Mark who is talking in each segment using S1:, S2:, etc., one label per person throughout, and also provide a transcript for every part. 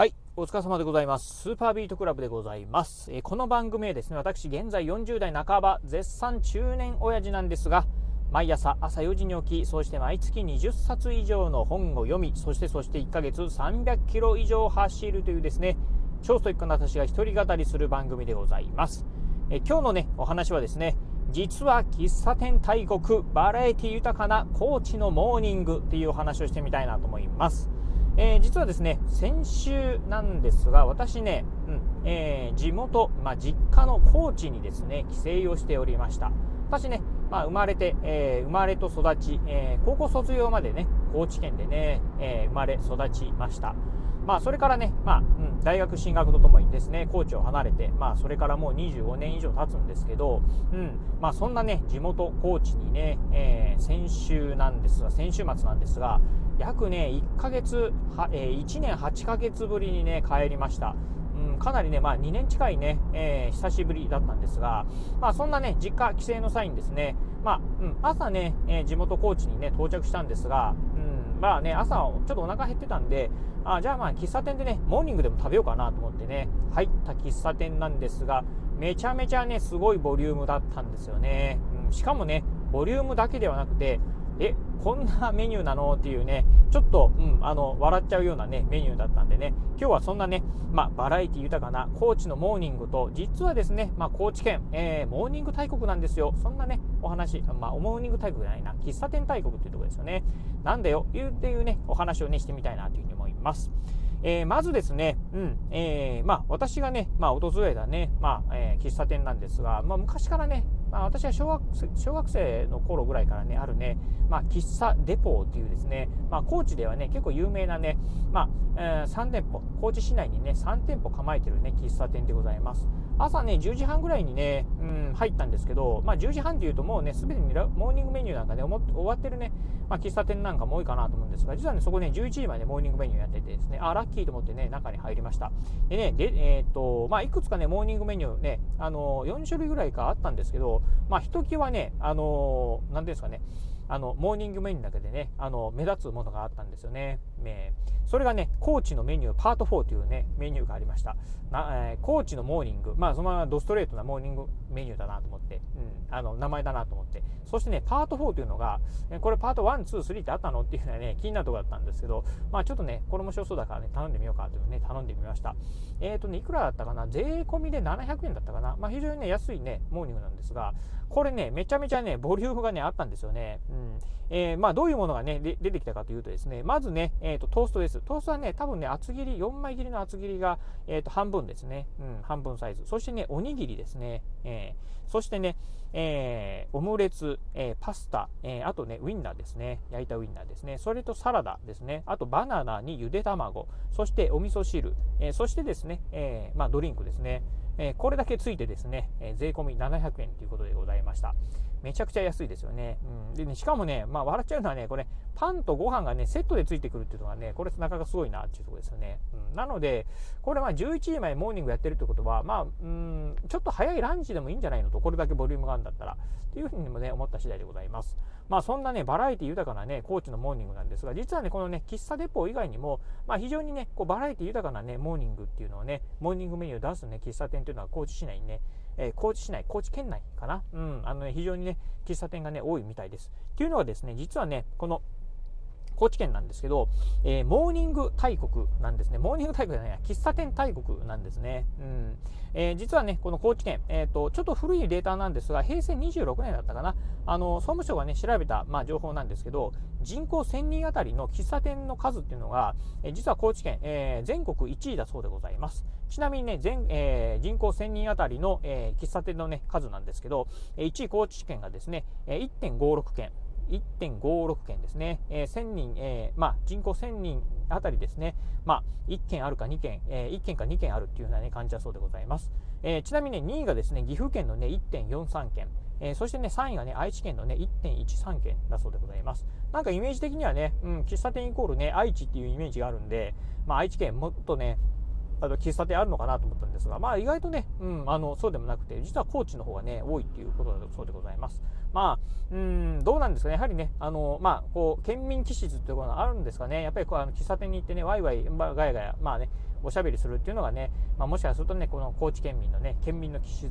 S1: はい、お疲れ様でございます。スーパービートクラブでございます。えーこの番組はですね、私、現在40代半ば、絶賛中年親父なんですが、毎朝朝4時に起き、そして毎月20冊以上の本を読み、そしてそして1ヶ月300キロ以上走るというですね、超ストイックな私が一人語りする番組でございます。えー今日のね、お話はですね、実は喫茶店大国、バラエティ豊かな高知のモーニングっていうお話をしてみたいなと思います。えー実はですね先週なんですが私ね、うんえー地元、まあ、実家の高知にですね帰省をしておりました。私ね、まあ、生まれて、えー生まれと育ち、えー高校卒業までね高知県でね、えー生まれ育ちました。まあそれからね、まあうん、大学進学とともにですね高知を離れて、まあ、それからもう25年以上経つんですけど、うんまあ、そんなね地元高知にね、えー先週なんですが先週末なんですが約ね1ヶ月は、えー1年8ヶ月ぶりにね帰りました。うん、かなりね、まあ、2年近いね、えー久しぶりだったんですが、まあ、そんなね、実家帰省の際にですね、まあ、うん、朝ね、えー地元高知にね、到着したんですが、う、まあね、朝、ちょっとお腹減ってたんで、あじゃあまあ、喫茶店でね、モーニングでも食べようかなと思ってね、入った喫茶店なんですが、めちゃめちゃね、すごいボリュームだったんですよね。うん、しかもね、ボリュームだけではなくて、えこんなメニューなの？っていうねちょっと、うん、あの笑っちゃうようなねメニューだったんでね。今日はそんなね、まあ、バラエティ豊かな高知のモーニングと実はですね、まあ、高知県、えーモーニング大国なんですよ。そんなねお話、まあ、モーニング大国じゃないな喫茶店大国っていうところですよね。なんだよっていうねお話をねしてみたいなというふうに思います。えーまずですね、うんえーまあ、私がね、まあ、訪れたね、まあえー喫茶店なんですが、まあ、昔からね、まあ、私は小学生小学生の頃ぐらいからね、あるね、まあ、喫茶デポーっていうですね、まあ、高知ではね、結構有名なね、まあえー3店舗、高知市内にね、3店舗構えてるね、喫茶店でございます。朝ね、10時半ぐらいにね、うん、入ったんですけど、まあ、10時半っていうともうね、すべてにモーニングメニューなんかね、終わってるね、まあ、喫茶店なんかも多いかなと思うんですが、実はね、そこね、11時までモーニングメニューやっててですね、あ、ラッキーと思ってね、中に入りました。でね、で、えーっと、まあ、いくつかね、モーニングメニューね、あの、4種類ぐらいかあったんですけど、まあ、ひときわね、あの、なんですかね、あの、モーニングメニューだけでね、あの、目立つものがあったんですよね。えーそれがね、高知のメニュー、パート4というね、メニューがありました。なえー高知のモーニング、まあ、そのままドストレートなモーニングメニューだなと思って、うん、あの、名前だなと思って。そしてね、パート4というのが、これパート1、2、3ってあったのっていうのはね、気になるところだったんですけど、まあ、ちょっとね、これ面白そうだからね、頼んでみようかというね、頼んでみました。えっ、とね、いくらだったかな？税込みで700円だったかな？まあ、非常にね、安いね、モーニングなんですが、これね、めちゃめちゃね、ボリュームがね、あったんですよね。うん。えーまあ、どういうものがね、で出てきたかというとですね、まずね、えーと、トーストです。トーストはね、多分ね、厚切り、4枚切りの厚切りが、えーと、半分ですね。うん、半分サイズ。そしてね、おにぎりですね。えーそしてね、えーオムレツ、えーパスタ、えーあとね、ウインナーですね。焼いたウインナーですね。それとサラダですね。あとバナナにゆで卵、そしてお味噌汁、えーそしてですね、えーまあ、ドリンクですね。えーこれだけついてですね、えー税込み700円ということでございました。めちゃくちゃ安いですよね。うん、でね、しかもね、まあ、笑っちゃうのはね、これ、パンとご飯がね、セットでついてくるっていうのがね、これなかなかすごいなっていうところですよね。うん、なので、これまあ11時までモーニングやってるってことは、まあ、うん、ちょっと早いランチでもいいんじゃないのと、これだけボリュームがあるんだったら、っていうふうにもね、思った次第でございます。まあ、そんなね、バラエティ豊かなね、高知のモーニングなんですが、実はね、このね、喫茶デポ以外にも、まあ、非常にね、こうバラエティ豊かなね、モーニングっていうのをね、モーニングメニューを出すね、喫茶店っていうのは高知市内にね、え高知市内、高知県内かな、うん、あのね、非常にね、喫茶店がね、多いみたいです。っていうのはですね、実はね、この高知県なんですけど、えーモーニング大国なんですね。モーニング大国じゃないや、喫茶店大国なんですね。うんえー実はね、この高知県、えーと、ちょっと古いデータなんですが、平成26年だったかな、あの総務省がね、調べた、まあ、情報なんですけど、人口1000人あたりの喫茶店の数っていうのが、えー実は高知県、えー全国1位だそうでございます。ちなみにね、全えー人口1000人あたりの、えー喫茶店の、ね、数なんですけど、えー1位高知県がですね、えー1.56件。1.56件ですね、えー1000人、えーまあ、人口1000人あたりですね、まあ、1件あるか2件、えー1件か2件あるっていうような、ね、感じだそうでございます。えーちなみに、ね、2位がですね岐阜県の、ね、1.43件、えーそして、ね、3位が、ね、愛知県の、ね、1.13件だそうでございます。なんかイメージ的にはね、うん、喫茶店イコール、ね、愛知っていうイメージがあるんで、まあ、愛知県もっとね、あの喫茶店あるのかなと思ったんですが、まあ、意外とね、うん、あのそうでもなくて、実は高知の方がね、多いっていうことだそうでございます。まあ、うん、どうなんですかね、やはりね、あのまあ、こう県民気質っていうことがあるんですかね、やっぱりこうあの喫茶店に行ってね、ワイワイ、ガヤガヤ、まあね、おしゃべりするっていうのがね、まあ、もしかするとね、この高知県民のね、県民の気質っ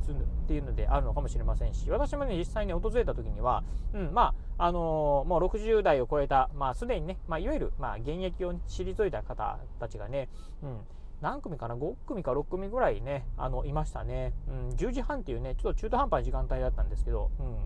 S1: ていうのであるのかもしれませんし、私もね、実際に訪れた時には、うん、まあ、あのー、もう60代を超えた、まあ、すでにね、まあ、いわゆる、まあ、現役を退いた方たちがね、うん、何組かな、5組か6組ぐらいね、あのいましたね、うん、10時半っていうね、ちょっと中途半端な時間帯だったんですけど、うん、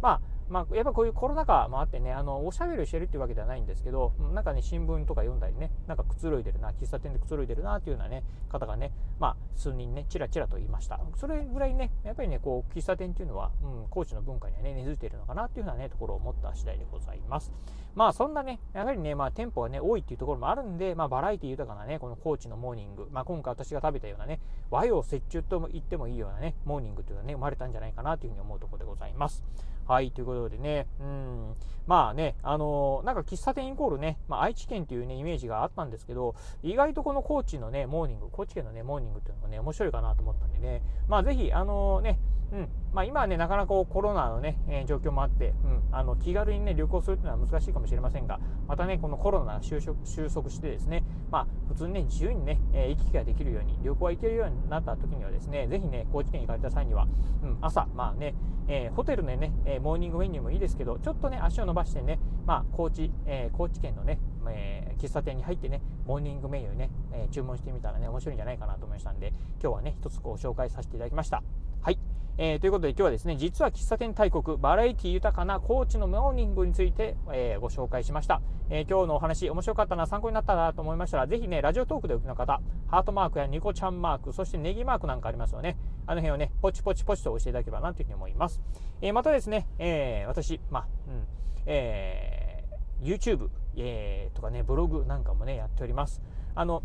S1: まあ、まあ、やっぱこういうコロナ禍もあってね、あの、おしゃべりしてるっていうわけではないんですけど、なんかね、新聞とか読んだりね、なんかくつろいでるな、喫茶店でくつろいでるなっていうようなね、方がね、まあ、数人ね、ちらちらと言いました。それぐらいね、やっぱりね、こう、喫茶店っていうのは、うん、高知の文化にはね、根付いているのかなっていうようなね、ところを思った次第でございます。まあ、そんなね、やはりね、まあ、店舗がね、多いっていうところもあるんで、まあ、バラエティ豊かなね、この高知のモーニング、まあ、今回私が食べたようなね、和洋折衷とも言ってもいいようなね、モーニングというのはね、生まれたんじゃないかなというふうに思うところでございます。はい、ということででね、うん、まあね、あのー、なんか喫茶店イコールね、まあ、愛知県というね、イメージがあったんですけど、意外とこの高知のね、モーニング、高知県のね、モーニングっていうのもね、面白いかなと思ったんでね、まあぜひ、あのー、ね、うん、まあ、今はね、なかなかコロナのね、えー、状況もあって、うん、あの気軽にね、旅行するっていうのは難しいかもしれませんが、またね、このコロナが収束収束してですね、まあ、普通にね、自由にね、えー、行き来ができるように、旅行が行けるようになった時にはですね、ぜひね、高知県行かれた際には、うん、朝、まあね、えー、ホテルのね、えモーニングメニューもいいですけど、ちょっとね、足を伸ばしてね、まあ、高知、え高知県のね、え喫茶店に入ってね、モーニングメニューね、え注文してみたらね、面白いんじゃないかなと思いましたんで、今日はね、一つご紹介させていただきました。はい。えー、ということで今日はですね、実は喫茶店大国、バラエティ豊かな高知のモーニングについて、えー、ご紹介しました、えー、今日のお話、面白かったな、参考になったなと思いましたら、ぜひね、ラジオトークでお聞きの方、ハートマークやニコちゃんマーク、そしてネギマークなんかありますよね。あの辺をね、ポチポチポチと押していただければなというふうに思います。えまたですね、え私、まあ、うん、え YouTube、えとかね、ブログなんかもね、やっております。あの、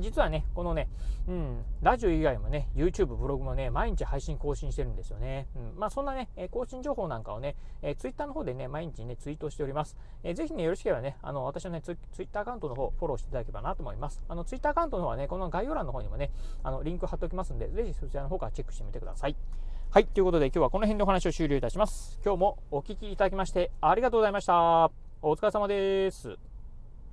S1: 実はね、このね、うん、ラジオ以外もね、YouTube、ブログもね、毎日配信更新してるんですよね。うん、まあそんなね、更新情報なんかをね、えー、Twitter の方でね、毎日ね、ツイートしております。えー、ぜひね、よろしければね、あの、私のね、ツイッターアカウントの方、フォローしていただければなと思います。あの、Twitter アカウントの方はね、この概要欄の方にもね、あの、リンク貼っておきますんで、ぜひそちらの方からチェックしてみてください。はい、ということで今日はこの辺でお話を終了いたします。今日もお聴きいただきましてありがとうございました。お疲れ様です。